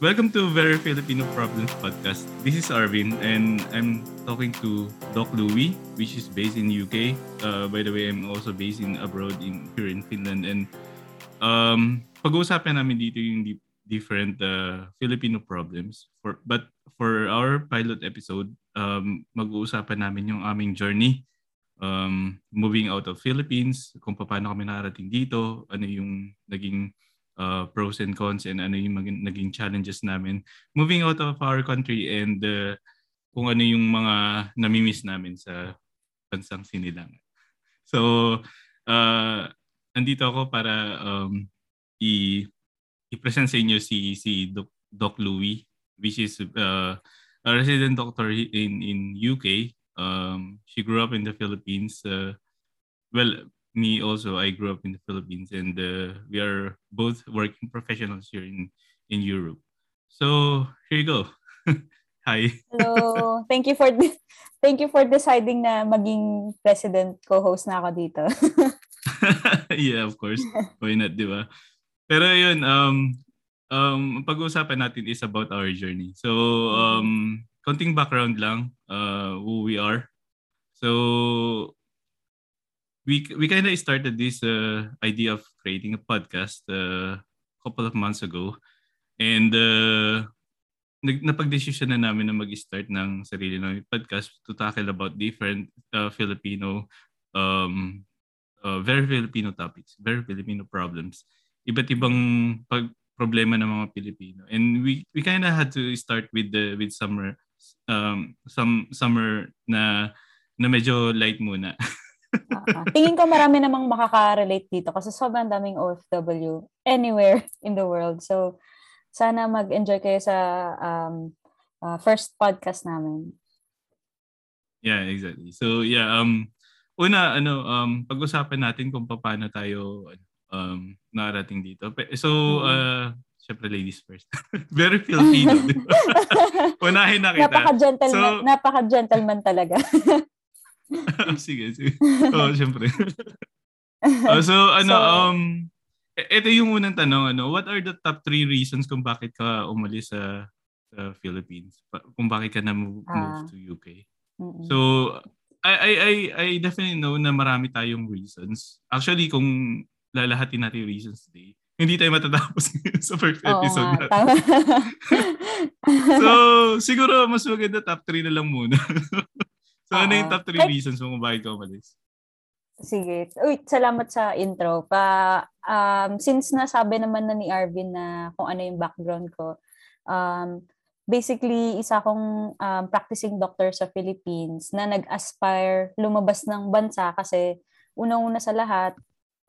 welcome to Very Filipino Problems podcast. This is Arvin and I'm talking to Doc Louie, which is based in UK. Uh, by the way, I'm also based in abroad in here in Finland and um, pag-uusapan namin dito yung di- different uh, Filipino problems. For but for our pilot episode, um, mag-uusapan namin yung aming journey um, moving out of Philippines, kung paano kami nakarating dito, ano yung naging uh, pros and cons and ano yung maging, naging challenges namin moving out of our country and uh, kung ano yung mga namimiss namin sa bansang sinilangan. So, uh, nandito ako para um, i- i-present sa inyo si, si Doc, Doc Louie, which is uh, a resident doctor in, in UK. Um, she grew up in the Philippines. Uh, well, me also, I grew up in the Philippines and uh, we are both working professionals here in, in Europe. So, here you go. Hi. Hello. Thank you for de- thank you for deciding na maging president co-host na ako dito. yeah, of course. Why not, di ba? Pero yun, um, um, pag-uusapan natin is about our journey. So, um, konting background lang, uh, who we are. So, we we kind of started this uh, idea of creating a podcast uh, a couple of months ago. And uh, napag-desisyon na namin na mag-start ng sarili ng podcast to tackle about different uh, Filipino um, uh, very Filipino topics, very Filipino problems. Iba't ibang pag problema ng mga Pilipino. And we we kind of had to start with the with summer um some summer na na medyo light muna. uh, tingin ko marami namang makaka-relate dito kasi sobrang daming OFW anywhere in the world. So sana mag-enjoy kayo sa um, uh, first podcast namin. Yeah, exactly. So yeah, um una ano um pag-usapan natin kung paano tayo um narating dito. So uh syempre ladies first. Very Filipino. Unahin na kita. Napaka-gentleman, so, napaka-gentleman talaga. sige, sige. Oh, syempre. oh, so ano so, um ito yung unang tanong ano, what are the top three reasons kung bakit ka umalis sa sa Philippines? Kung bakit ka na move, uh, move to UK? Mm-mm. So I, I, I, I definitely know na marami tayong reasons. Actually, kung lalahatin natin yung reasons today, hindi tayo matatapos sa first episode Oo, natin. so, siguro mas maganda top 3 na lang muna. So, ano yung top 3 reasons kung bakit ka umalis? Sige. Uy, salamat sa intro. Pa, um, since nasabi naman na ni Arvin na kung ano yung background ko, um, basically, isa akong um, practicing doctor sa Philippines na nag-aspire lumabas ng bansa kasi unang-una sa lahat,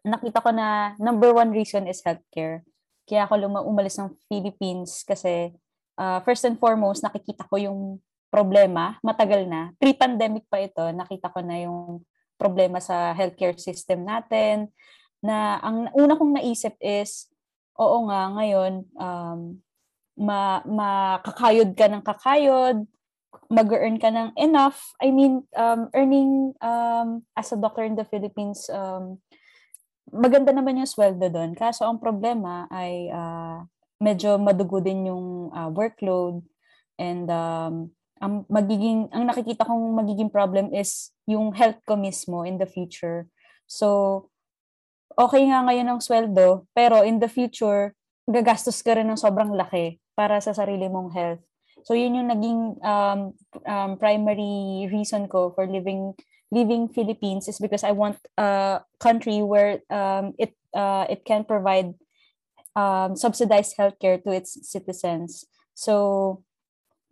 nakita ko na number one reason is healthcare. Kaya ako luma- umalis ng Philippines kasi uh, first and foremost, nakikita ko yung problema, matagal na. Pre-pandemic pa ito, nakita ko na yung problema sa healthcare system natin na ang una kong naisip is, oo nga, ngayon, um, ma makakayod ka ng kakayod, mag-earn ka ng enough. I mean, um, earning um, as a doctor in the Philippines, um, maganda naman yung sweldo doon. Kaso ang problema ay uh, medyo madugo din yung uh, workload and um, ang magiging ang nakikita kong magiging problem is yung health ko mismo in the future. So okay nga ngayon ang sweldo, pero in the future gagastos ka rin ng sobrang laki para sa sarili mong health. So yun yung naging um, um, primary reason ko for living living Philippines is because I want a country where um, it uh, it can provide um, subsidized healthcare to its citizens. So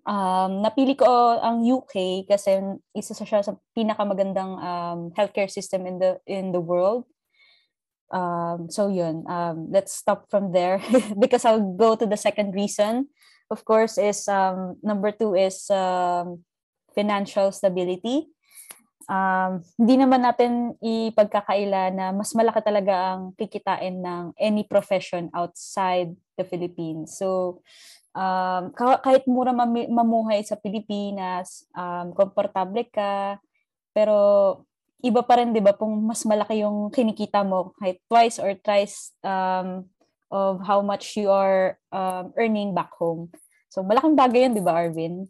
um, napili ko ang UK kasi isa sa siya sa pinakamagandang um, healthcare system in the in the world. Um, so yun, um, let's stop from there because I'll go to the second reason. Of course, is um, number two is um, financial stability. Um, hindi naman natin ipagkakaila na mas malaki talaga ang kikitain ng any profession outside the Philippines. So, um, kahit mura mamuhay sa Pilipinas, um, komportable ka, pero iba pa rin 'di ba kung mas malaki yung kinikita mo kahit twice or thrice um, of how much you are um, earning back home. So malaking bagay yun, di ba, Arvin?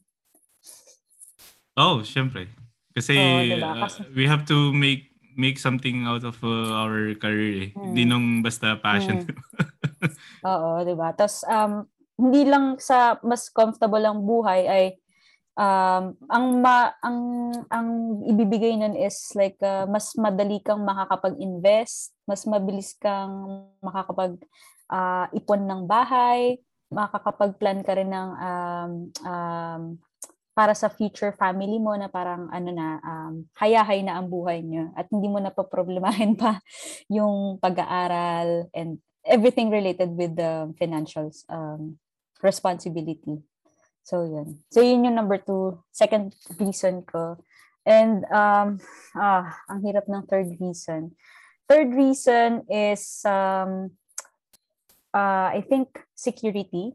Oh, syempre. Kasi, Oo, diba? Kasi- uh, we have to make make something out of uh, our career eh. Hindi nung basta passion. Oo, di ba? Tapos, um, hindi lang sa mas comfortable ang buhay ay um, ang ma, ang ang ibibigay nun is like uh, mas madali kang makakapag-invest, mas mabilis kang makakapag uh, ipon ng bahay, makakapag-plan ka rin ng um, um, para sa future family mo na parang ano na um, hayahay na ang buhay niyo at hindi mo na pa problemahin pa yung pag-aaral and everything related with the financial um, responsibility. So yun. So yun yung number two, second reason ko. And um, ah, ang hirap ng third reason. Third reason is um, uh, I think security.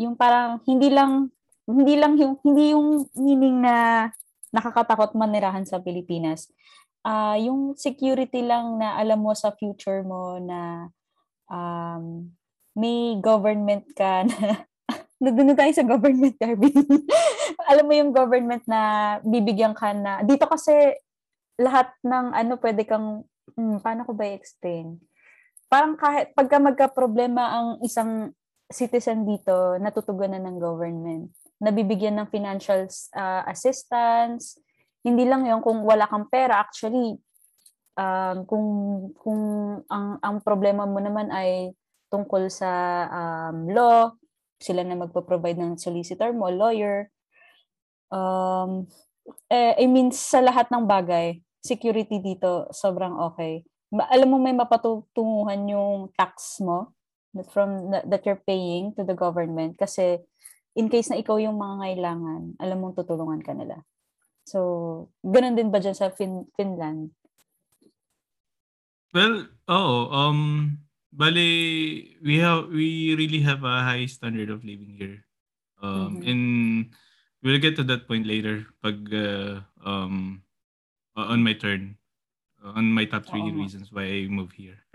Yung parang hindi lang hindi lang yung hindi yung meaning na nakakatakot manirahan sa Pilipinas. Uh, yung security lang na alam mo sa future mo na um, may government ka na nandun tayo sa government, Darby. alam mo yung government na bibigyan ka na, dito kasi lahat ng ano pwede kang, hmm, paano ko ba i-explain? Parang kahit pagka magka-problema ang isang citizen dito, natutugunan ng government nabibigyan ng financial uh, assistance. Hindi lang 'yon kung wala kang pera actually um, kung kung ang ang problema mo naman ay tungkol sa um, law, sila na magpo-provide ng solicitor mo, lawyer. Um, eh, I mean, sa lahat ng bagay, security dito sobrang okay. Alam mo may mapatutunguhan yung tax mo that from that you're paying to the government kasi in case na ikaw yung mga ngailangan, alam mong tutulungan ka nila. So, ganun din ba dyan sa fin- Finland? Well, oo. Um, bali, we have we really have a high standard of living here. Um, mm-hmm. And we'll get to that point later pag uh, um, on my turn. on my top three Oo. reasons why I move here.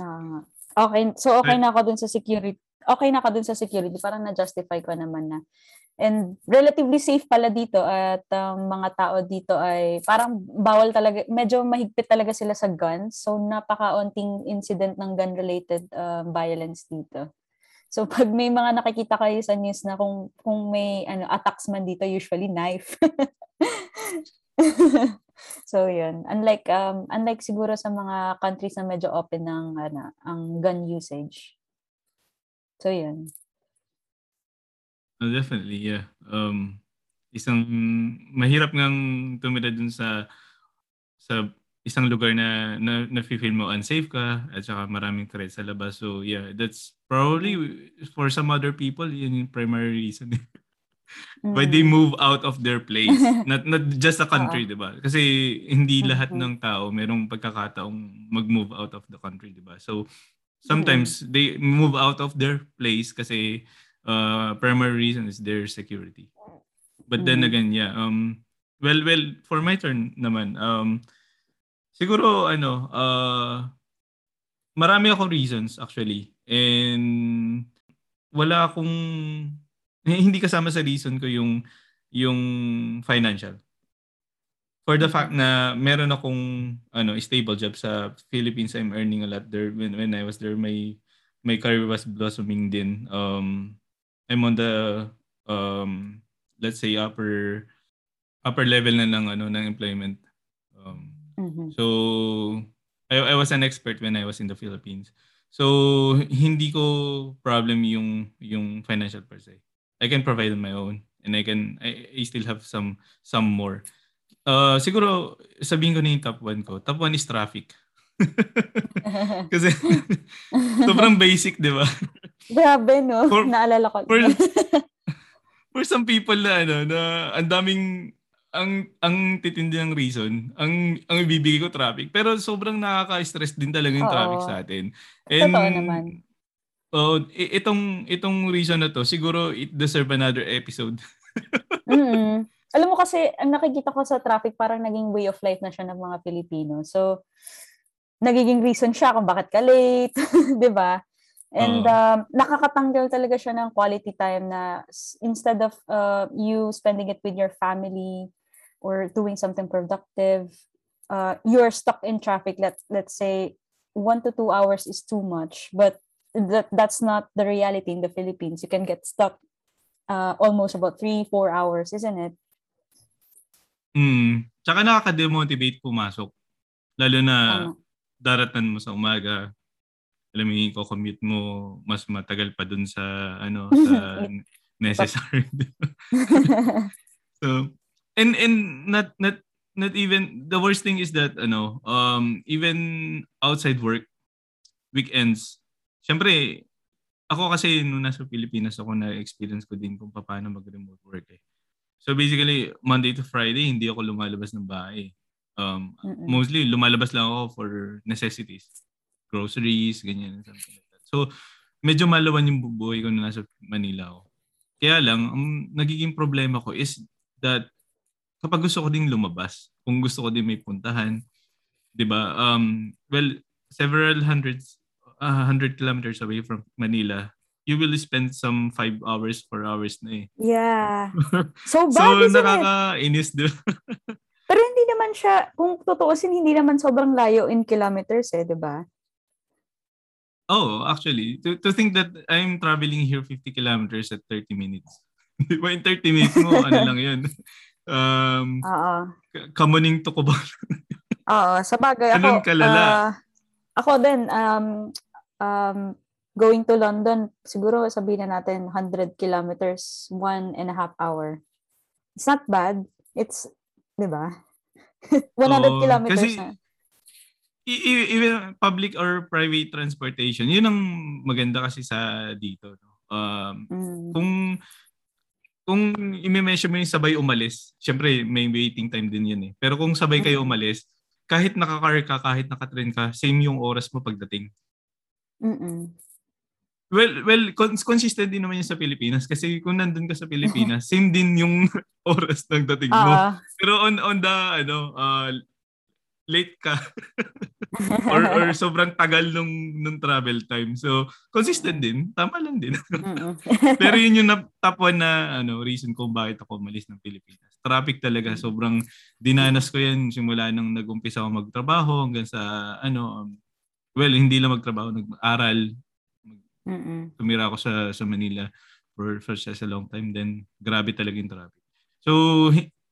uh, okay, so okay na ako dun sa security okay na ka dun sa security, parang na-justify ko naman na. And relatively safe pala dito at um, mga tao dito ay parang bawal talaga, medyo mahigpit talaga sila sa guns. So napaka-onting incident ng gun-related um, violence dito. So pag may mga nakikita kayo sa news na kung kung may ano attacks man dito usually knife. so yun. Unlike um unlike siguro sa mga countries na medyo open ng ano ang gun usage. So, yun. Oh, definitely, yeah. Um, isang mahirap ngang tumira dun sa sa isang lugar na na, na feel mo unsafe ka at saka maraming threats sa labas. So yeah, that's probably for some other people yun yung primary reason. Why they mm. move out of their place. not not just a country, 'di ba? Kasi hindi lahat mm-hmm. ng tao merong pagkakataong mag-move out of the country, 'di ba? So sometimes mm-hmm. they move out of their place kasi uh, primary reason is their security. But then mm-hmm. again, yeah, um, well, well, for my turn naman, um, siguro, ano, uh, marami akong reasons actually. And wala akong, hindi kasama sa reason ko yung, yung financial for the fact na meron akong ano stable job sa Philippines I'm earning a lot there when when I was there my my career was blossoming din um I'm on the um let's say upper upper level na ng ano ng employment um mm-hmm. so I I was an expert when I was in the Philippines so hindi ko problem yung yung financial per se I can provide on my own and I can I, I still have some some more Uh, siguro, sabihin ko na yung top 1 ko. Top 1 is traffic. Kasi sobrang basic, di ba? Grabe, no? For, Naalala ko. For, for some people na, ano, na ang daming ang ang titindi ng reason, ang ang ibibigay ko traffic. Pero sobrang nakaka-stress din talaga yung Oo. traffic sa atin. And, Totoo naman. Oh, itong itong reason na to, siguro it deserve another episode. mm alam mo kasi, ang nakikita ko sa traffic, parang naging way of life na siya ng mga Pilipino. So, nagiging reason siya kung bakit ka late, di ba? And Oo. um, nakakatanggal talaga siya ng quality time na instead of uh, you spending it with your family or doing something productive, uh, you're stuck in traffic. Let let's say one to two hours is too much, but that that's not the reality in the Philippines. You can get stuck uh, almost about three four hours, isn't it? Mm. Tsaka nakaka-demotivate pumasok. Lalo na Tama. daratan mo sa umaga. Alam mo yung commute mo, mas matagal pa dun sa ano sa necessary. so and and not not not even the worst thing is that ano um even outside work weekends syempre ako kasi nung nasa Pilipinas ako na experience ko din kung paano mag-remote work eh. So basically Monday to Friday hindi ako lumalabas ng bahay. Um Mm-mm. mostly lumalabas lang ako for necessities. Groceries, ganyan something like that. So medyo malawan yung buhay ko na nasa Manila ako. Kaya lang, ang nagiging problema ko is that kapag gusto ko ding lumabas, kung gusto ko din may puntahan, 'di ba? Um well, several hundreds uh, hundred kilometers away from Manila, you will spend some five hours, four hours na eh. yeah. So so, bad, isn't it? nakakainis din. Pero hindi naman siya, kung tutuusin, hindi naman sobrang layo in kilometers eh, di ba? Oh, actually, to, to think that I'm traveling here 50 kilometers at 30 minutes. Di ba, in 30 minutes mo, ano lang yun? Um, Oo. Kamuning to ko ba? Oo, sa bagay ako. Ganun kalala. ah, ako din, um, um, going to London, siguro sabihin na natin 100 kilometers, one and a half hour. It's not bad. It's, di ba? 100 Oo, kilometers kasi- na. E- e- even public or private transportation, yun ang maganda kasi sa dito. No? Um, Mm. kung kung i-measure mo yung sabay umalis, syempre may waiting time din yun eh. Pero kung sabay kayo Mm. umalis, kahit naka-car ka, kahit naka-train ka, same yung oras mo pagdating. Mm-mm. Well, well, cons- consistent din naman yun sa Pilipinas kasi kung nandun ka sa Pilipinas, same din yung oras ng dating mo. Oo. Pero on on the ano, uh, late ka or or sobrang tagal nung nung travel time. So, consistent din, tama lang din. Pero yun yung top one na ano, reason kung bakit ako umalis ng Pilipinas. Traffic talaga, sobrang dinanas ko yan simula nung nag-umpisa ako magtrabaho hanggang sa ano, um, well, hindi lang magtrabaho, nag-aral, Mm-mm. tumira ako sa sa Manila for for such a long time then grabe talaga yung traffic. So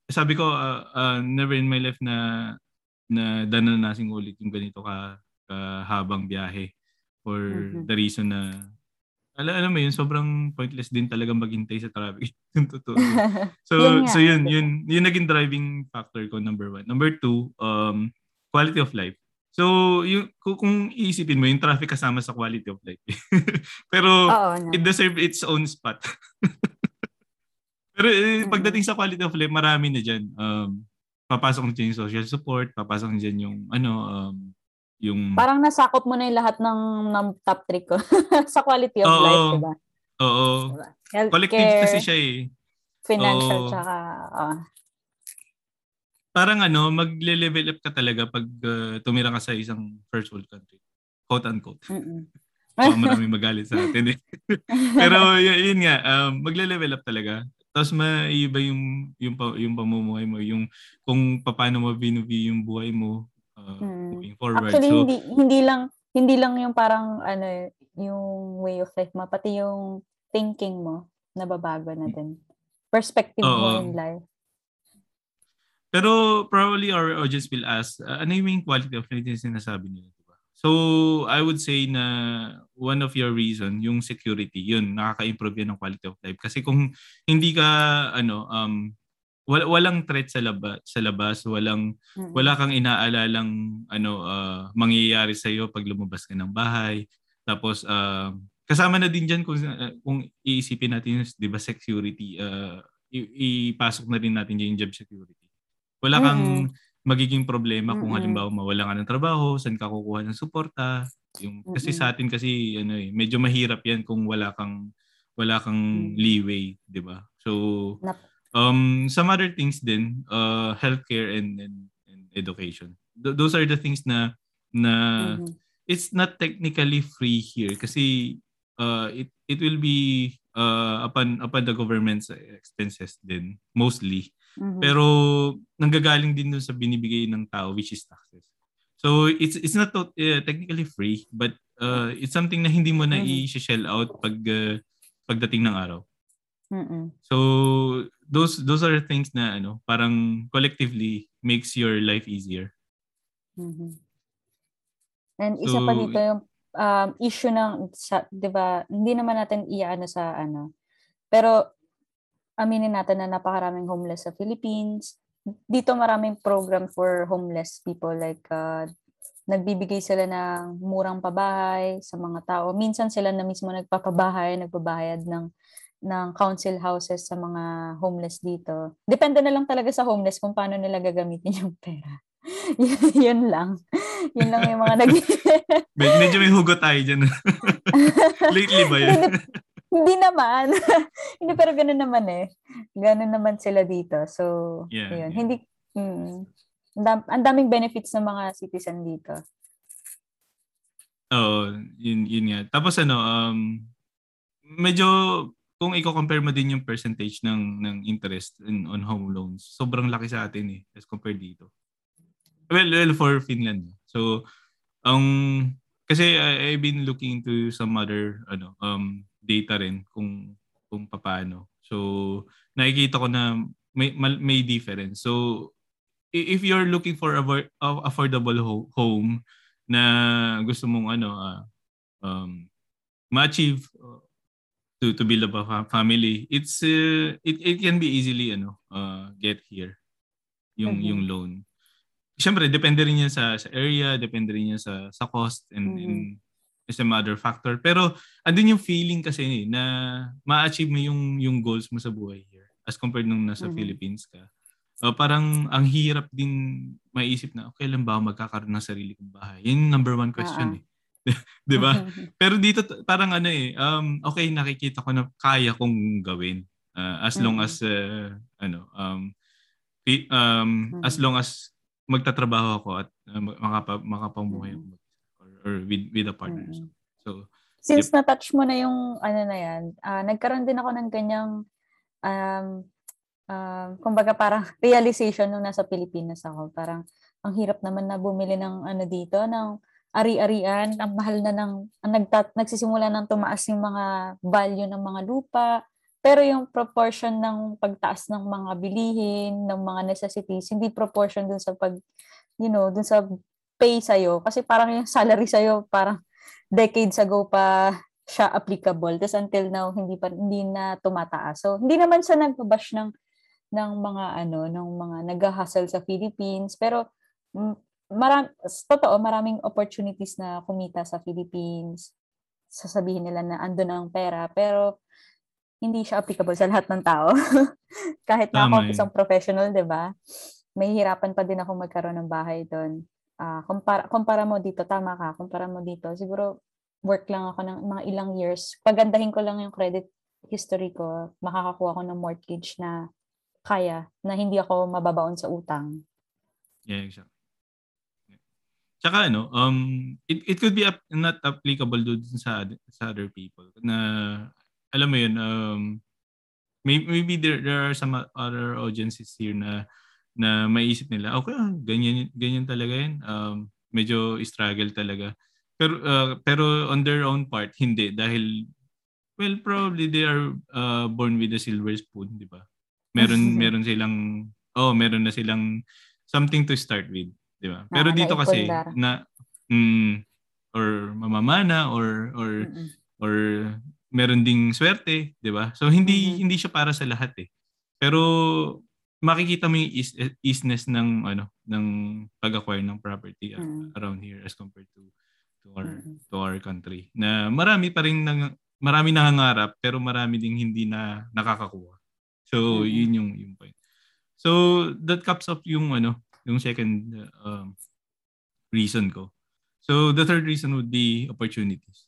sabi ko uh, uh, never in my life na na dananasin ko ulit yung ganito ka kahabang biyahe for Mhm. the reason na alam, alam mo yun, sobrang pointless din talaga maghintay sa traffic. totoo. So, Yun so yun, yun, yun naging driving factor ko, number one. Number two, um, quality of life. So, yung, kung, iisipin mo, yung traffic kasama sa quality of life. Pero, Oo na. it deserves its own spot. Pero eh, Mm. pagdating sa quality of life, marami na dyan. Um, papasok na dyan yung social support, papasok na dyan yung, ano, um, yung, Parang nasakop mo na yung lahat ng, ng top 3 ko sa quality of Oo. life, diba? oo, diba? collective kasi siya eh. financial, Oo. tsaka, ah, parang ano, magle-level up ka talaga pag uh, tumira ka sa isang first world country. Quote unquote. mm-mm. Baka maraming magalit sa atin eh. Pero yun, yun nga, um, magle-level up talaga. Tapos maiiba yung yung yung pamumuhay mo, yung kung paano mo binubi yung buhay mo uh, Mm. moving forward. Actually, so, hindi, hindi lang, hindi lang yung parang, ano, yung way of life mo, pati yung thinking mo, nababago na din. Perspective mo Oo. in life. Pero probably our audience will ask, uh, ano yung quality of life na sinasabi nila? Diba? So, I would say na one of your reason, yung security, yun, nakaka-improve yan ng quality of life. Kasi kung hindi ka, ano, um, wal- walang threat sa labas, sa labas walang Mm-mm. wala kang inaalalang ano ah, mangyayari sa iyo pag lumabas ka ng bahay. Tapos ah, kasama na din diyan kung ah, kung iisipin natin yung 'di ba security ah, i- ipasok na rin natin yung job security. Wala kang magiging problema kung Mm-mm. halimbawa mawala ka ng trabaho, saan ka kukuha ng suporta. Yung kasi Mm-mm. sa atin kasi ano eh, medyo mahirap 'yan kung wala kang wala kang Mm. leeway, 'di ba? So Um, some other things din, uh, healthcare and, and, and education. Th- those are the things na na Mhm. it's not technically free here kasi uh, it it will be uh, upon upon the government's expenses din mostly. Mm-hmm. Pero nanggagaling din dun sa binibigay ng tao which is taxes. So it's it's not uh, technically free but uh, it's something na hindi mo na mm-hmm. i-shell out pag uh, pagdating ng araw. Mm-mm. So those those are things na ano, parang collectively makes your life easier. Mm-hmm. And isa so, pa dito yung um, issue ng, sa, di ba, hindi naman natin iyaano sa ano, pero aminin natin na napakaraming homeless sa Philippines. Dito maraming program for homeless people like uh, nagbibigay sila ng murang pabahay sa mga tao. Minsan sila na mismo nagpapabahay, nagbabayad ng ng council houses sa mga homeless dito. Depende na lang talaga sa homeless kung paano nila gagamitin yung pera. yun lang. Yun lang yung mga nag... Medyo may hugot tayo dyan. Lately ba yun? Hindi, naman. hindi, pero ganun naman eh. Ganun naman sila dito. So, yeah, yun. Yeah. Hindi, mm, ang daming benefits ng mga citizen dito. Oo, yun, yun nga. Tapos ano, um, medyo kung i-compare mo din yung percentage ng ng interest in, on home loans, sobrang laki sa atin eh as compared dito. Well, well for Finland. So, ang um, kasi I, I've been looking into some other ano um data rin kung kung paano. So, nakikita ko na may may difference. So, if you're looking for a affordable ho- home na gusto mong ano uh, um ma-achieve uh, to to build up a family, it's uh, it it can be easily ano uh, get here yung mm-hmm. yung loan. Siyempre, depende rin yan sa, sa area, depende rin yan sa, sa cost and, mm-hmm. and is a other factor. Pero andun yung feeling kasi eh, na ma-achieve mo yung, yung goals mo sa buhay here as compared nung nasa mm-hmm. Philippines ka. Uh, parang ang hirap din maiisip na, okay lang ba ako magkakaroon ng sarili kong bahay? Yun yung number one question uh-huh. eh. 'Di ba? Pero dito parang ano eh, um okay nakikita ko na kaya kong gawin uh, as long mm-hmm. as uh, ano um um mm-hmm. as long as magtatrabaho ako at uh, makapa, makapamuhay mm. Or, with, with a partner. Mm-hmm. So, Since yep. na-touch mo na yung ano na yan, uh, nagkaroon din ako ng ganyang um, uh, kumbaga parang realization nung nasa Pilipinas ako. Parang ang hirap naman na bumili ng ano dito, ng ari-arian, ang mahal na ng, ang nagtat, nagsisimula ng tumaas yung mga value ng mga lupa, pero yung proportion ng pagtaas ng mga bilihin, ng mga necessities, hindi proportion dun sa pag, you know, dun sa pay sa'yo. Kasi parang yung salary sa'yo, parang decades ago pa siya applicable. Tapos until now, hindi pa hindi na tumataas. So, hindi naman siya nagbabash ng ng mga ano, ng mga nag-hustle sa Philippines. Pero maram, totoo, maraming opportunities na kumita sa Philippines. Sasabihin nila na andun ang pera. Pero hindi siya applicable sa lahat ng tao. Kahit na ako isang professional, 'di ba? May hirapan pa din ako magkaroon ng bahay doon. Uh, kumpara, kumpara mo dito, tama ka, kumpara mo dito, siguro work lang ako ng mga ilang years. Pagandahin ko lang yung credit history ko, makakakuha ko ng mortgage na kaya, na hindi ako mababaon sa utang. Yeah, exactly. Tsaka ano, um, it, it could be up, not applicable doon sa, sa other people na alam mo yun, um, maybe there, there are some other audiences here na na maiisip nila, okay, ah, ganyan, ganyan talaga yan. Um, medyo struggle talaga. Pero, uh, pero on their own part, hindi. Dahil, well, probably they are uh, born with a silver spoon, di ba? Meron, meron silang, oh, meron na silang something to start with, di ba? Pero dito kasi, na, mm, or mamamana, or, or, Mm-mm. or meron ding swerte, 'di ba? So hindi mm-hmm. hindi siya para sa lahat eh. Pero makikita mo yung ease, easiness ng ano ng pag-acquire ng property mm-hmm. around here as compared to to our mm-hmm. to our country. Na marami pa rin nang marami nangangarap pero marami ding hindi na nakakakuha. So mm-hmm. yun yung yung point. So that caps off yung ano, yung second uh, reason ko. So the third reason would be opportunities.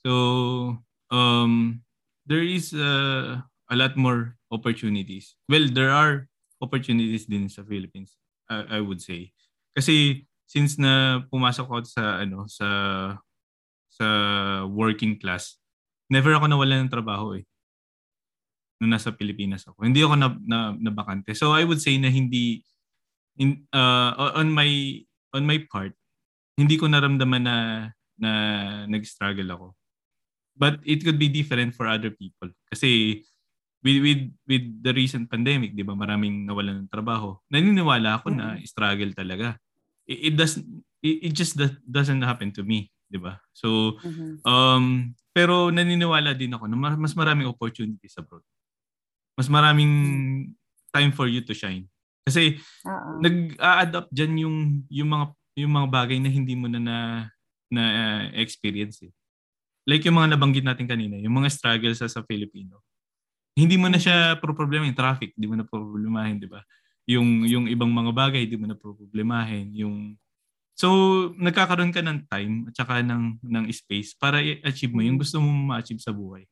So um, there is uh, a lot more opportunities. Well, there are opportunities din sa Philippines, I, I would say. Kasi since na pumasok ako sa ano sa sa working class, never ako nawalan ng trabaho eh. Nung nasa Pilipinas ako. Hindi ako na, na, na bakante. So I would say na hindi in, uh, on my on my part, hindi ko naramdaman na na nag-struggle ako. But it could be different for other people. Kasi with with with the recent pandemic, 'di ba, maraming nawalan ng trabaho. Naniniwala ako mm-hmm. na struggle talaga. It, it does it, it just doesn't happen to me, 'di ba? So mm-hmm. um pero naniniwala din ako na mas maraming opportunities abroad. Mas maraming time for you to shine. Kasi Uh-oh. nag-a-adapt diyan yung yung mga yung mga bagay na hindi mo na na, na uh, experience eh. Like yung mga nabanggit natin kanina, yung mga struggles sa, sa Filipino. Hindi mo na siya pro problema yung traffic, hindi mo na problemahin, di ba? Yung yung ibang mga bagay, hindi mo na problemahin, yung So, nagkakaroon ka ng time at saka ng ng space para i-achieve mo yung gusto mo ma-achieve sa buhay.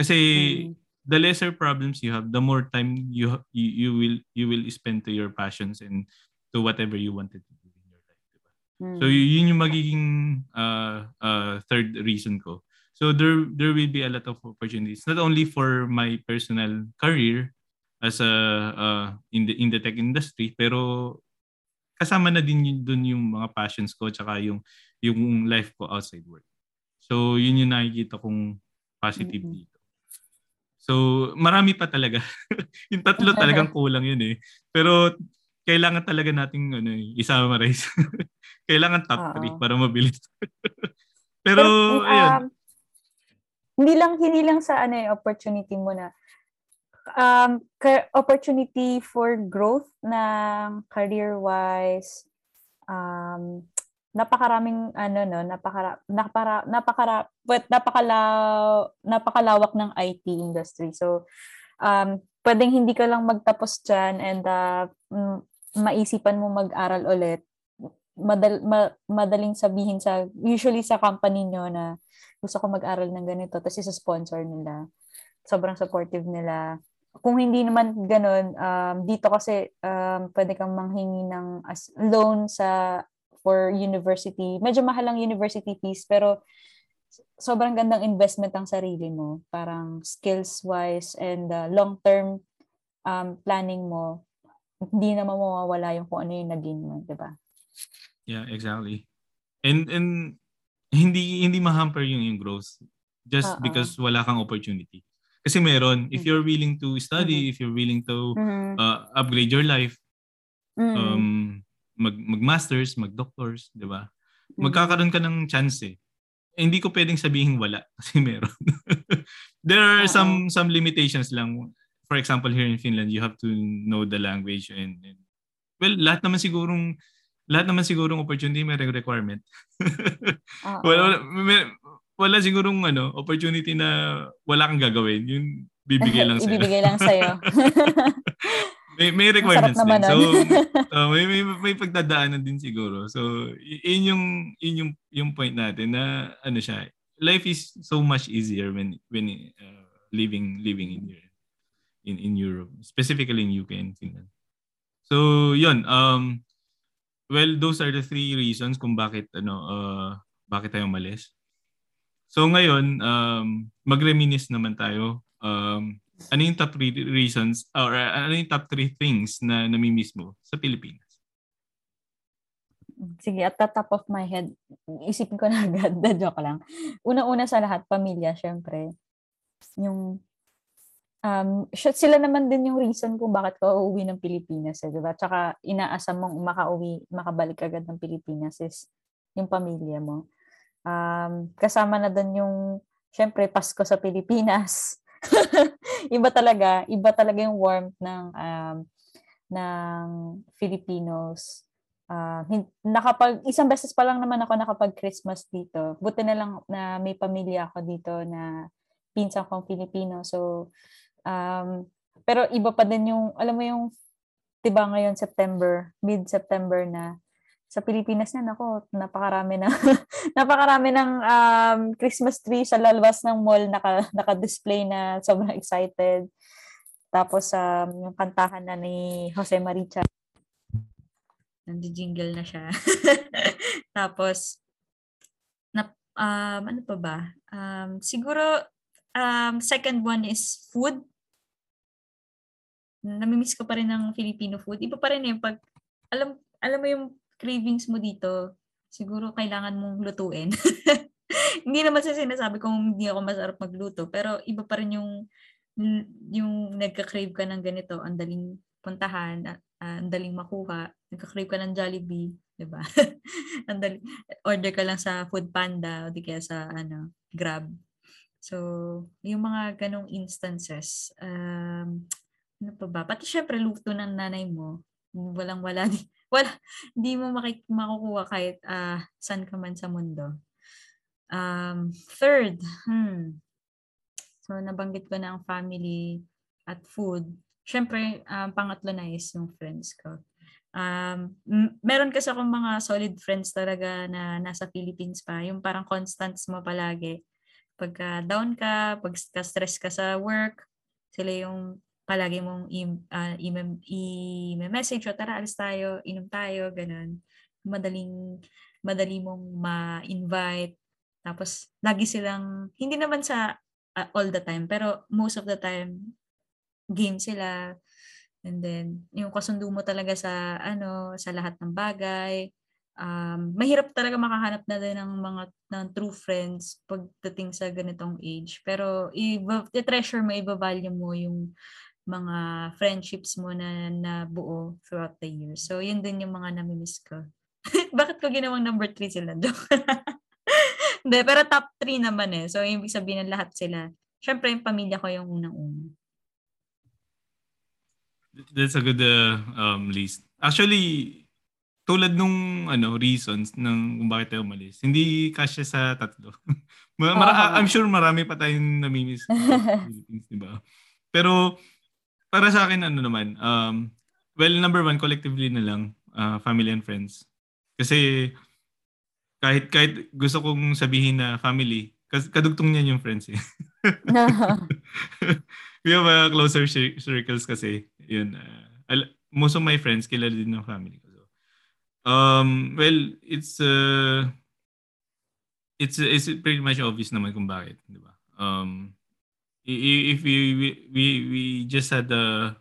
Kasi mm-hmm the lesser problems you have, the more time you you, you will you will spend to your passions and to whatever you wanted to do in your life, diba? Mm. So yun yung magiging uh, uh, third reason ko. So there there will be a lot of opportunities not only for my personal career as a uh, in the in the tech industry pero kasama na din yun, dun yung mga passions ko tsaka yung yung life ko outside work. So yun yung nakikita kong positive mm-hmm. dito. So, marami pa talaga. yung tatlo talagang kulang yun eh. Pero kailangan talaga nating ano, eh, isama race. kailangan top 3 para mabilis. Pero, Pero um, ayun. Hindi lang hindi lang sa ano eh, opportunity mo na um opportunity for growth ng career wise um napakaraming ano no, napakara napara napakara but napakalaw napakalawak ng IT industry. So um pwedeng hindi ka lang magtapos diyan and uh, maisipan mo mag-aral ulit. Madal, ma, madaling sabihin sa usually sa company nyo na gusto ko mag-aral ng ganito tapos isa sponsor nila. Sobrang supportive nila. Kung hindi naman ganun, um, dito kasi um, pwede kang manghingi ng as loan sa for university. Medyo mahal ang university fees, pero sobrang gandang investment ang sarili mo. Parang skills-wise and uh, long-term um, planning mo, hindi na mawawala yung kung ano yung naging mo, di ba? Yeah, exactly. And and hindi hindi ma-hamper yung yung growth just Uh-oh. because wala kang opportunity. Kasi meron, if mm-hmm. you're willing to study, mm-hmm. if you're willing to mm-hmm. uh, upgrade your life, mm-hmm. um mag mag-masters, mag-doctors, 'di ba? Mm-hmm. Magkakaroon ka ng chance eh. eh hindi ko pwedeng sabihin wala kasi meron. There are Uh-oh. some some limitations lang. For example, here in Finland, you have to know the language and, and well, lahat naman sigurong lahat naman sigurong opportunity may requirement. wala, may, wala sigurong ano, opportunity na wala kang gagawin. Yun bibigay lang sa'yo. Ibibigay lang sa'yo. may, may requirements din. So, uh, may, may, may pagdadaanan din siguro. So, yun yung, yun yung, yung point natin na ano siya, life is so much easier when when uh, living living in in in Europe, specifically in UK and Finland. So, yun um well, those are the three reasons kung bakit ano uh bakit tayo malis. So ngayon, um magreminis naman tayo. Um ano yung top three reasons or uh, ano yung top three things na nami-miss mo sa Pilipinas? Sige, at the top of my head, isipin ko na agad, the joke lang. Una-una sa lahat, pamilya, syempre. Yung, um, sila naman din yung reason kung bakit ka uuwi ng Pilipinas, eh, diba? Tsaka inaasam mong makauwi, makabalik agad ng Pilipinas is yung pamilya mo. Um, kasama na doon yung, syempre, Pasko sa Pilipinas. iba talaga, iba talaga yung warmth ng um, ng Filipinos. Uh, nakapag isang beses pa lang naman ako nakapag Christmas dito. Buti na lang na may pamilya ako dito na pinsan kong Filipino. So um, pero iba pa din yung alam mo yung 'di ba ngayon September, mid-September na sa Pilipinas na nako, napakarami na napakarami ng um, Christmas tree sa lalabas ng mall naka naka-display na sobrang excited. Tapos um, yung kantahan na ni Jose Maricha nandi-jingle na siya. Tapos na um, ano pa ba? Um, siguro um, second one is food. Namimiss ko pa rin ng Filipino food. Iba pa rin yung pag, alam, alam mo yung cravings mo dito, siguro kailangan mong lutuin. hindi naman sa sinasabi kong hindi ako masarap magluto, pero iba pa rin yung yung nagka-crave ka ng ganito, ang daling puntahan, uh, ang daling makuha, nagka-crave ka ng Jollibee, 'di ba? ang daling order ka lang sa Food Panda o di kaya sa ano, Grab. So, yung mga ganong instances, um, ano pa ba? Pati syempre luto ng nanay mo, walang wala di, wala hindi mo makik- makukuha kahit uh, saan ka man sa mundo. Um, third, hmm, So, nabanggit ko na ang family at food. Siyempre, um, pangatlo na is yung friends ko. Um, meron kasi akong mga solid friends talaga na nasa Philippines pa. Yung parang constants mo palagi. Pagka down ka, pag stress ka sa work, sila yung palagi mong uh, i-message o tara, alis tayo, inom tayo, ganun. Madaling, madali mong ma-invite. Tapos, lagi silang, hindi naman sa uh, all the time. Pero most of the time, game sila. And then, yung kasundo mo talaga sa, ano, sa lahat ng bagay. Um, mahirap talaga makahanap na din ng mga ng true friends pagdating sa ganitong age. Pero i-treasure mo, i-value mo yung mga friendships mo na nabuo throughout the years. So, yun din yung mga namimiss ko. Bakit ko ginawang number three sila? Joke. Hindi, pero top 3 naman eh. So, ibig sabihin ng lahat sila. Siyempre, yung pamilya ko yung unang-una. That's a good uh, um, list. Actually, tulad nung ano reasons ng kung bakit tayo umalis, hindi kasya sa tatlo. Mara- I'm sure marami pa tayong namimiss Philippines, di ba? Pero para sa akin ano naman, um, well, number one, collectively na lang, uh, family and friends. Kasi kahit kahit gusto kong sabihin na family, kadugtong niyan yung friends eh. We have a closer circles kasi. Yun. Uh, most of my friends kilala din ng family ko. So, um, well, it's uh, it's it's pretty much obvious naman kung bakit, di ba? Um, if we, we we just had a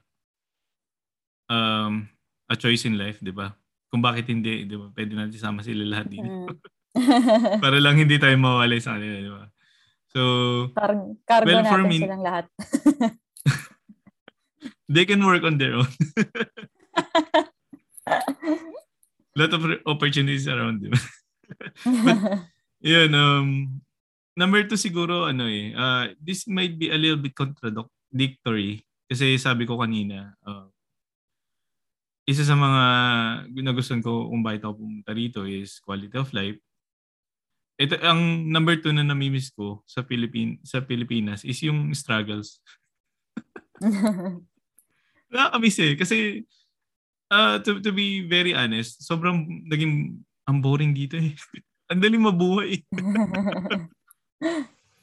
um a choice in life, di ba? kung bakit hindi, di ba? Pwede natin sama sila lahat dito. Mm. Para lang hindi tayo mawalay sa kanila, di ba? So, Car- cargo well, natin me, silang lahat. they can work on their own. lot of opportunities around them. But, yun, um, number two siguro, ano eh, uh, this might be a little bit contradictory kasi sabi ko kanina, uh, isa sa mga nagustuhan ko kung bakit ako pumunta rito is quality of life. Ito ang number two na namimiss ko sa Philippine sa Pilipinas is yung struggles. Nakakamiss eh kasi uh, to, to be very honest, sobrang naging ang boring dito eh. ang daling mabuhay.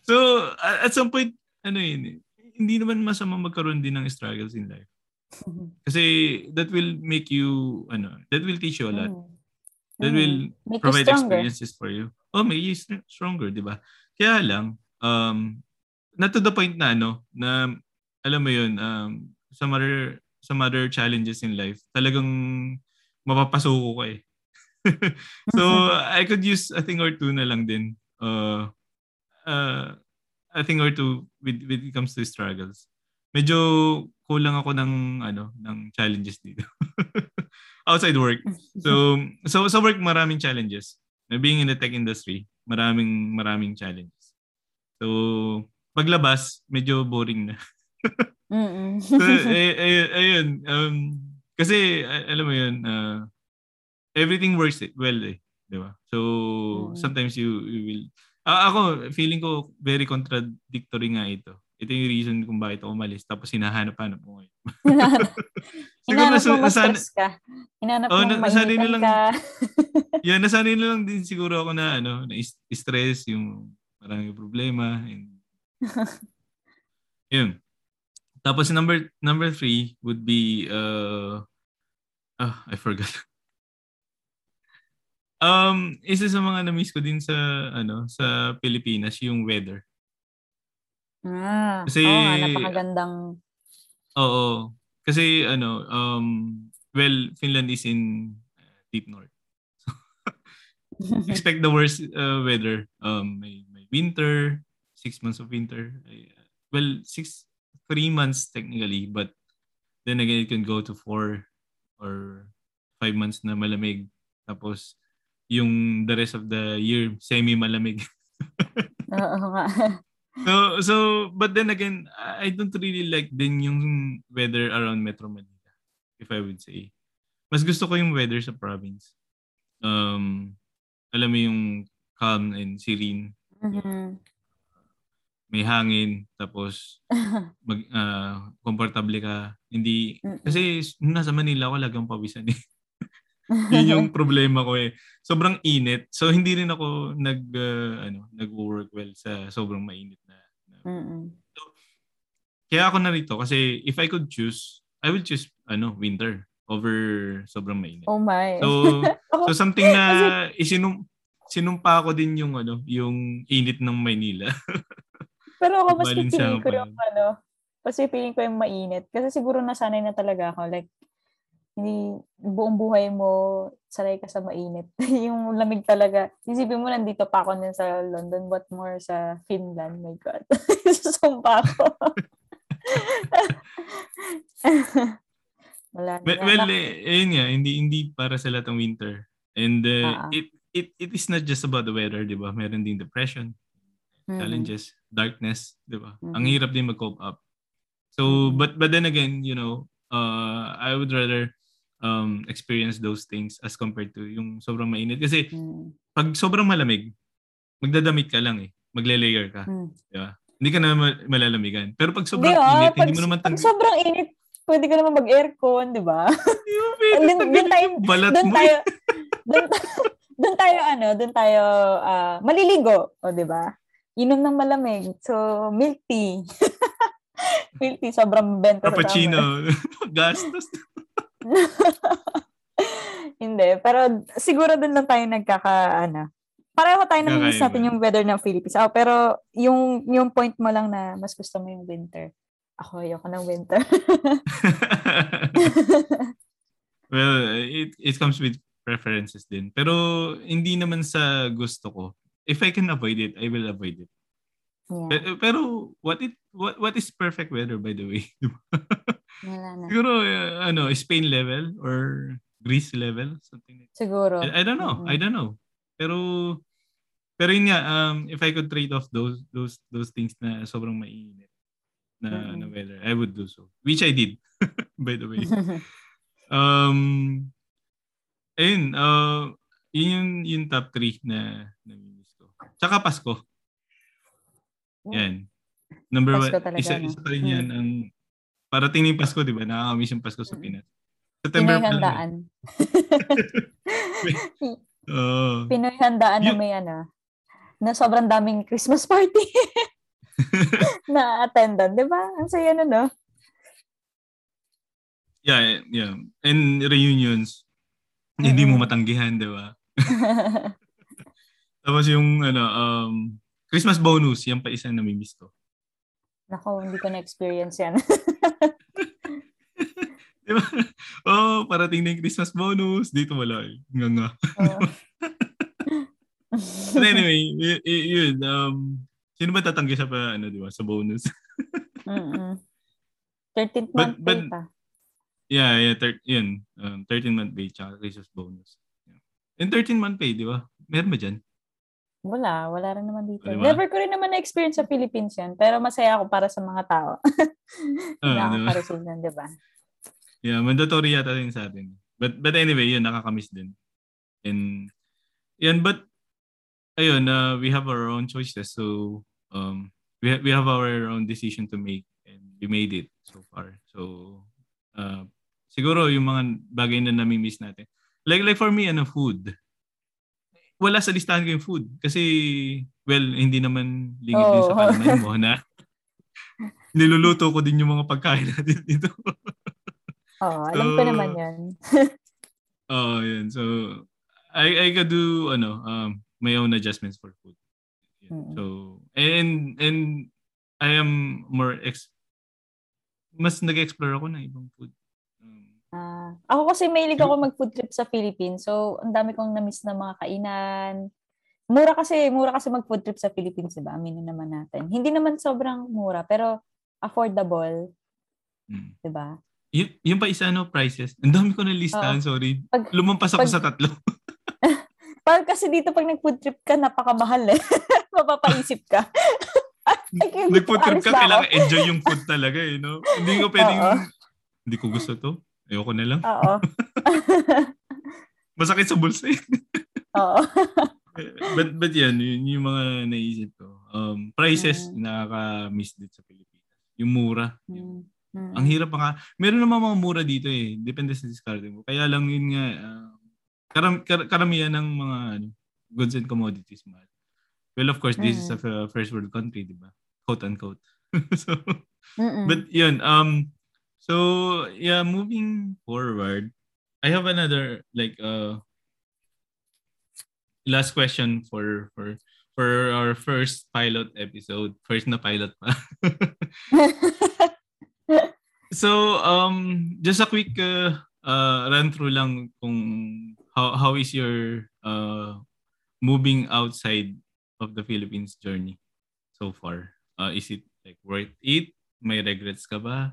so at some point ano yun, hindi naman masama magkaroon din ng struggles in life. Kasi that will make you, ano, that will teach you a lot. Mm. That will make provide experiences for you. Oh, make you stronger, di ba? Kaya lang, um, not to the point na, ano, na, alam mo yun, um, some other, some other challenges in life, talagang mapapasuko ka eh. so, I could use a thing or two na lang din. Uh, uh, a thing or two with, when it comes to struggles. Medyo kulang ako ng ano ng challenges dito. Outside work. So so sa work maraming challenges. Being in the tech industry, maraming maraming challenges. So paglabas, medyo boring na. so, eh, eh, ayun, um, kasi alam mo yun, uh, everything works well eh, 'di ba? So mm. sometimes you, you will uh, ako feeling ko very contradictory nga ito ito yung reason kung bakit ako umalis. Tapos hinahanap-hanap ko ngayon. Hinahanap mo mas ka. Hinahanap oh, mo nasanay na lang, ka. yeah, nasanay na lang din siguro ako na ano, na stress, yung maraming problema. And, yun. Tapos number number three would be uh oh, I forgot. Um, isa sa mga na-miss ko din sa ano sa Pilipinas yung weather. Ah, Kasi- oo nga, napakagandang Oo. Kasi ano, um, well, Finland is in uh, deep north. Expect the worst uh, weather. Um, may, may winter, six months of winter. Well, six, three months technically, but then again, it can go to four or five months na malamig. Tapos, yung the rest of the year, semi-malamig. Oo nga. So, so, but then again, I don't really like din yung weather around Metro Manila, if I would say. Mas gusto ko yung weather sa province. Um, alam mo yung calm and serene. Mhm. May hangin, tapos mag, ah, komportable ka. Hindi, Mm-mm. kasi nasa Manila ako, lagang pawisan eh. Yun yung problema ko eh. Sobrang init. So, hindi rin ako nag, ah, ano, nag-work well sa sobrang mainit na, na Mm-mm. Kaya ako narito kasi if I could choose, I would choose ano, winter over sobrang mainit. Oh my. So so something na isinum sinumpa ko din yung ano, yung init ng Maynila. Pero ako mas pipiliin ko yung yun. ano, mas pipiliin ko yung mainit. Kasi siguro nasanay na talaga ako. Like, hindi, buong buhay mo, sanay ka sa mainit. yung lamig talaga. Isipin mo, nandito pa ako nun sa London, what more sa Finland. My God. Susumpa ako. Wala na. well, well eh, ayun nga, hindi hindi para sa lahat ng winter. And uh, it it it is not just about the weather, 'di ba? Meron din depression, Mm. challenges, darkness, 'di ba? Mhm. Ang hirap din mag-cope up. So, but but then again, you know, uh, I would rather um, experience those things as compared to yung sobrang mainit. Kasi Mm. pag sobrang malamig, magdadamit ka lang eh. Magle-layer ka. Mm. Di ba? Hindi ka na ma- malalamigan. Pero pag sobrang ah, init, pag, hindi mo naman pag tanggal. sobrang init, pwede ka naman mag-aircon, di ba? Tanggalin tayo- yung balat doon mo. tayo doon doon tayo ano, doon tayo ah, maliligo, o 'di ba? Inom ng malamig. So, milk tea. milk tea sobrang benta Cappuccino. Gastos. Hindi, pero siguro doon lang tayo nagkaka ano. Pareho tayo na miss natin yung weather ng Philippines. Oh, pero yung yung point mo lang na mas gusto mo yung winter. Ako ayoko ng winter. well, it it comes with preferences din. Pero hindi naman sa gusto ko. If I can avoid it, I will avoid it. yeah, Pero, pero what it what what is perfect weather by the way? Wala na. Siguro uh, ano, Spain level or Greece level, something like Siguro. I, I don't know. Mm-mm. I don't know. Pero pero yun nga um if I could trade off those those those things na sobrang mainit na, Mm-mm. na weather, I would do so. Which I did by the way. Um ayun, uh, yun yung, yung top 3 na namimiss ko. Tsaka Pasko. Yan. Number Pasko one, talaga, isa, no? isa pa rin Mm. yan ang parating ng Pasko, di ba? Nakakamiss yung Pasko sa Pinas. September Pinoy lang. eh. handaan. Oo. Pinoy handaan na may ano, na sobrang daming Christmas party na attendan, di ba? Ang saya na, no? Yeah, yeah. And reunions, hindi mo matanggihan, di ba? Tapos yung ano, um, Christmas bonus, yan pa isa na namimiss ko. Nako, hindi ko na-experience yan. Di ba? Oh, parating na yung Christmas bonus. Dito wala eh. Nga nga. Oo. But anyway, y- y- yun. Um, sino ba tatanggi sa pa, ano, di ba? Sa bonus? Mm-mm. 13th But- month but- pa. yeah, yeah. Thir- yun. Um, 13 month pay tsaka Christmas bonus. Yeah. And 13 month pay, di ba? Meron ba dyan? Wala, wala rin naman dito. Di ba? Never ko rin naman na-experience sa Philippines yan. Pero masaya ako para sa mga tao. Ah, di ba? Nakaka-receive yan, di ba? Yeah, mandatory yata din sa atin. But but anyway, yun nakakamiss din. And yan but ayun, uh, we have our own choices. So um we ha- we have our own decision to make and we made it so far. So uh siguro yung mga bagay na nami-miss natin. Like like for me ano food. Wala sa listahan ko yung food kasi well hindi naman lingid din sa Oh. kalamay mo na niluluto ko din yung mga pagkain natin dito. Oo, alam ko So, naman yan. Oh, yun. So, I I could do ano, um, my own adjustments for food. Yun. Mm. So, and and I am more ex mas nag-explore ako ng ibang food. Ah, ako kasi mahilig ako mag-food trip sa Philippines. So, ang dami kong na-miss na mga kainan. Mura kasi, mura kasi mag-food trip sa Philippines, diba? Aminin naman natin. Hindi naman sobrang mura, pero affordable, mm. diba? Y- yung pa isa, no, prices. Ang dami ko na listahan, sorry. Pag- Lumampas ako pag- sa tatlo. Pag kasi dito, pag nag-food trip ka, napakamahal eh. Mapapaisip ka. Nag-food trip ka, kailangan enjoy yung food talaga, eh, no? Hindi ko pwedeng, Oo. hindi ko gusto to. Ayoko na lang. Oo. Masakit sa bulsa eh. Oo. but, but yan, yun yung mga naisip ko. Um, prices, Mm. nakaka-miss din sa Pilipinas. Yung mura. Mm. Mm. Ang hirap pa nga. Meron naman mga mura dito eh. Depende sa discard mo. Kaya lang yun nga, ah, karam, kar- karamihan ng mga ano, goods and commodities mahal. Well, of course, this is a f- first world country, di ba? Quote unquote. so, Mm-mm. but yun, um, so, yeah, moving forward, I have another, like, uh, last question for, for, for our first pilot episode. First na pilot pa. So, um, just a quick uh, uh, run through lang kung how how is your uh, moving outside of the Philippines journey so far? Uh, is it like worth it? May regrets ka ba?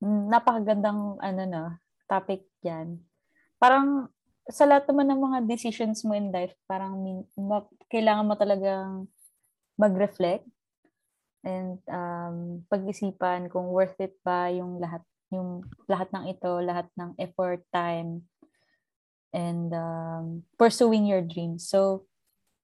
Napakagandang ano no, topic 'yan. Parang sa lahat naman ng mga decisions mo in life, parang ma- kailangan mo talagang mag-reflect and um, pag-isipan kung worth it ba yung lahat yung lahat ng ito, lahat ng effort, time and um, pursuing your dreams. So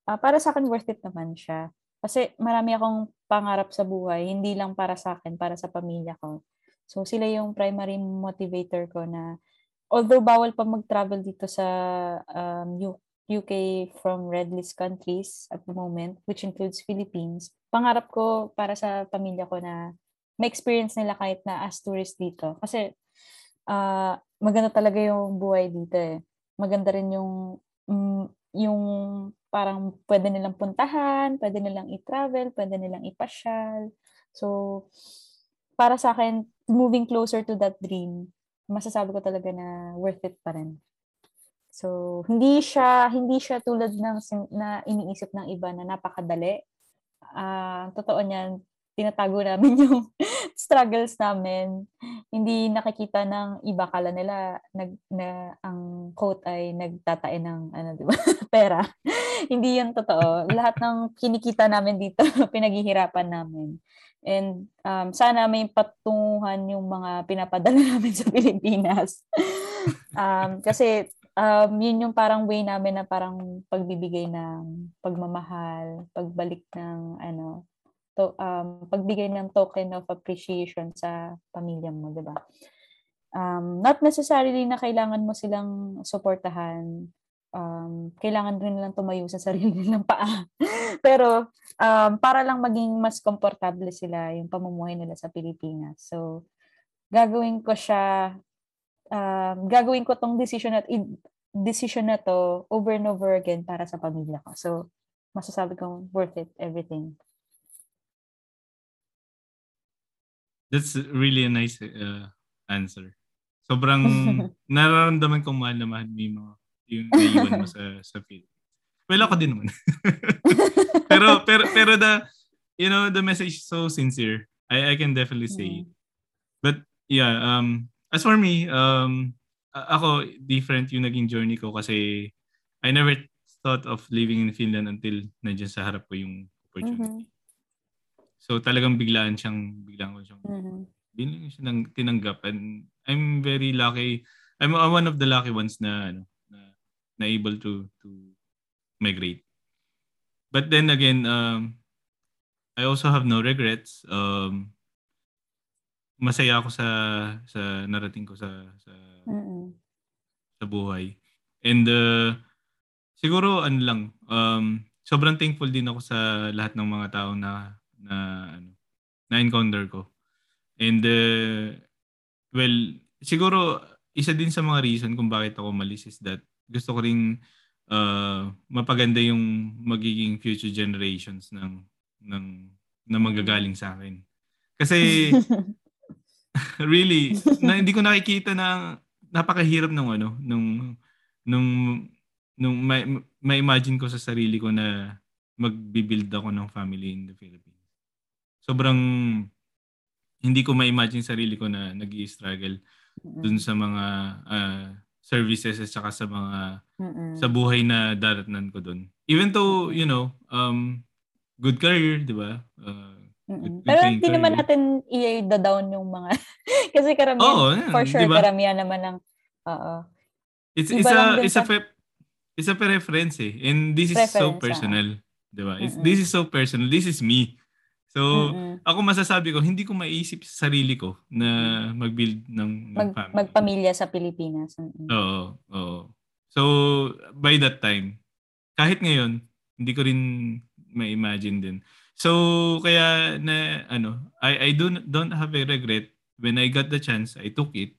ah, para sa akin worth it naman siya. Kasi marami akong pangarap sa buhay, hindi lang para sa akin, para sa pamilya ko. So sila yung primary motivator ko na although bawal pa mag-travel dito sa um, UK from red list countries at the moment, which includes Philippines, pangarap ko para sa pamilya ko na ma-experience nila kahit na as tourist dito. Kasi ah, maganda talaga yung buhay dito eh. Maganda rin yung mm, yung parang pwede nilang puntahan, pwede nilang i-travel, pwede nilang ipasyal. So, para sa akin, moving closer to that dream, masasabi ko talaga na worth it pa rin. So, hindi siya hindi siya tulad ng na iniisip ng iba na napakadali. Ah, totoo niyan, tinatago namin yung struggles namin. Hindi nakikita ng iba kala nila nag na ang quote ay nagtatae ng ano, di ba? pera. hindi 'yan totoo. Lahat ng kinikita namin dito pinaghihirapan namin. And um, sana may patunguhan yung mga pinapadala namin sa Pilipinas. um, kasi um, yun yung parang way namin na parang pagbibigay ng pagmamahal, pagbalik ng ano, to, um, pagbigay ng token of appreciation sa pamilya mo, di ba? Um, not necessarily na kailangan mo silang suportahan. Um, kailangan rin nilang tumayo sa sarili nilang paa. Pero um, para lang maging mas komportable sila yung pamumuhay nila sa Pilipinas. So, gagawin ko siya um, gagawin ko tong decision at decision na to over and over again para sa pamilya ko. So, masasabi kong worth it, everything. That's really a nice uh, answer. Sobrang nararamdaman kong mahal na mahal mo yung mga yung naiwan mo sa sa Philippines. Well, ako din naman. pero pero pero the you know the message is so sincere. I I can definitely say it. But yeah, um as for me, um ako different yung naging journey ko kasi I never thought of living in Finland until nandiyan sa harap ko yung opportunity. So talagang biglaan siyang biglaan ko siyang Mhm. binigyan siya ng tinanggap and I'm very lucky. I'm, I'm one of the lucky ones na ano na, able to to migrate. But then again, um, I also have no regrets. Um, masaya ako sa sa narating ko sa sa Mm-mm. sa buhay. And uh, siguro ano lang, um, sobrang thankful din ako sa lahat ng mga tao na na ano, na encounter ko. And uh, well, siguro isa din sa mga reason kung bakit ako malis is that gusto ko ring uh, mapaganda yung magiging future generations ng ng na manggagaling sa akin. Kasi really, na, hindi ko nakikita na napakahirap ng ano, nung nung nung may, may imagine ko sa sarili ko na magbi-build ako ng family in the Philippines. Sobrang hindi ko ma-imagine sarili ko na nag struggle dun sa mga uh, services at saka sa mga Mm-mm. sa buhay na daratnan ko dun. Even though, you know, um good career, 'di ba? Uh, Mm-mm. Good- good Pero hindi naman natin i-down yung mga kasi karamihan Oo, yan, for sure di ba? karamihan naman ng oo. It's Iba it's a it's a pre- it's a preference eh. And this is so Preference, ah. personal, 'di ba? It's Mm-mm. this is so personal. This is me. So, Mm-mm. ako masasabi ko, hindi ko maiisip sa sarili ko na mag-build ng, ng Mag, family. magpamilya sa Pilipinas. Mm-mm. Oo, oo. So, by that time, kahit ngayon, hindi ko rin ma-imagine din. So, kaya na, ano, I, I do, don't have a regret. When I got the chance, I took it.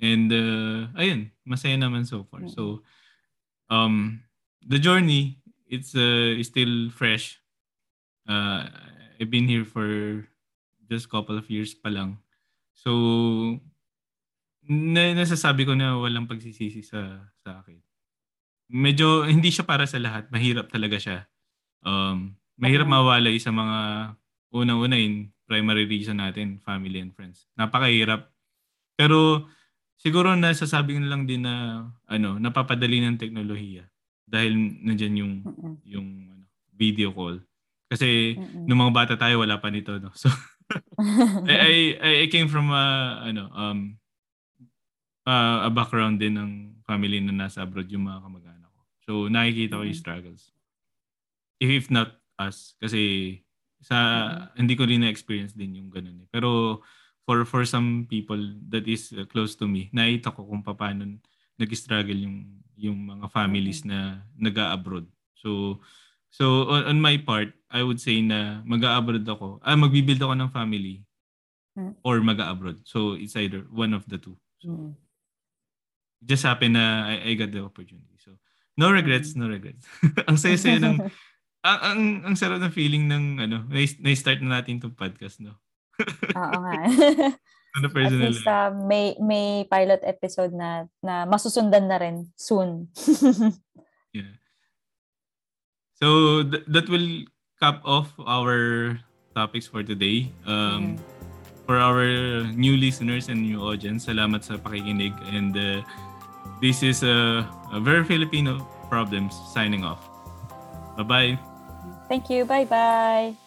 And, uh, ayun, masaya naman so far. So, um, the journey, it's uh, is still fresh. Uh, I've been here for just couple of years pa lang. So, na, nasasabi ko na walang pagsisisi sa sa akin. Medyo hindi siya para sa lahat, mahirap talaga siya. Um, mahirap mawalay sa mga unang-una yun, primary reason natin, family and friends. Napakahirap. Pero siguro nasasabi ko na lang din na ano, napapadali ng teknolohiya dahil nandiyan yung yung ano, video call. Kasi Mm-mm. nung mga bata tayo wala pa nito no. So I, I I came from a ano um uh, a background din ng family na nasa abroad yung mga kamag-anak ko. So nakikita ko yung struggles. If, if not us kasi sa hindi ko rin na-experience din yung ganun eh. Pero for for some people that is close to me, nakita ko kung paano nag-struggle yung yung mga families na nag-abroad. So so on, on my part, I would say na mag-abroad ako. Ah magbi-build ako ng family Mm. or mag-abroad. So it's either one of the two. So Mm. it just happened na I, I got the opportunity. So no regrets, no regrets. ang saya-saya ng ang, ang ang sarap ng feeling ng ano, na- na-start na natin tong podcast, no? Oo nga. On At personal least level. uh, may may pilot episode na na masusundan na rin soon. Yeah. So th- that will cap off our topics for today. Um, Mhm. For our new listeners and new audience, salamat sa pakikinig. And uh, this is uh, a very Filipino problems signing off. Bye-bye. Thank you. Bye-bye.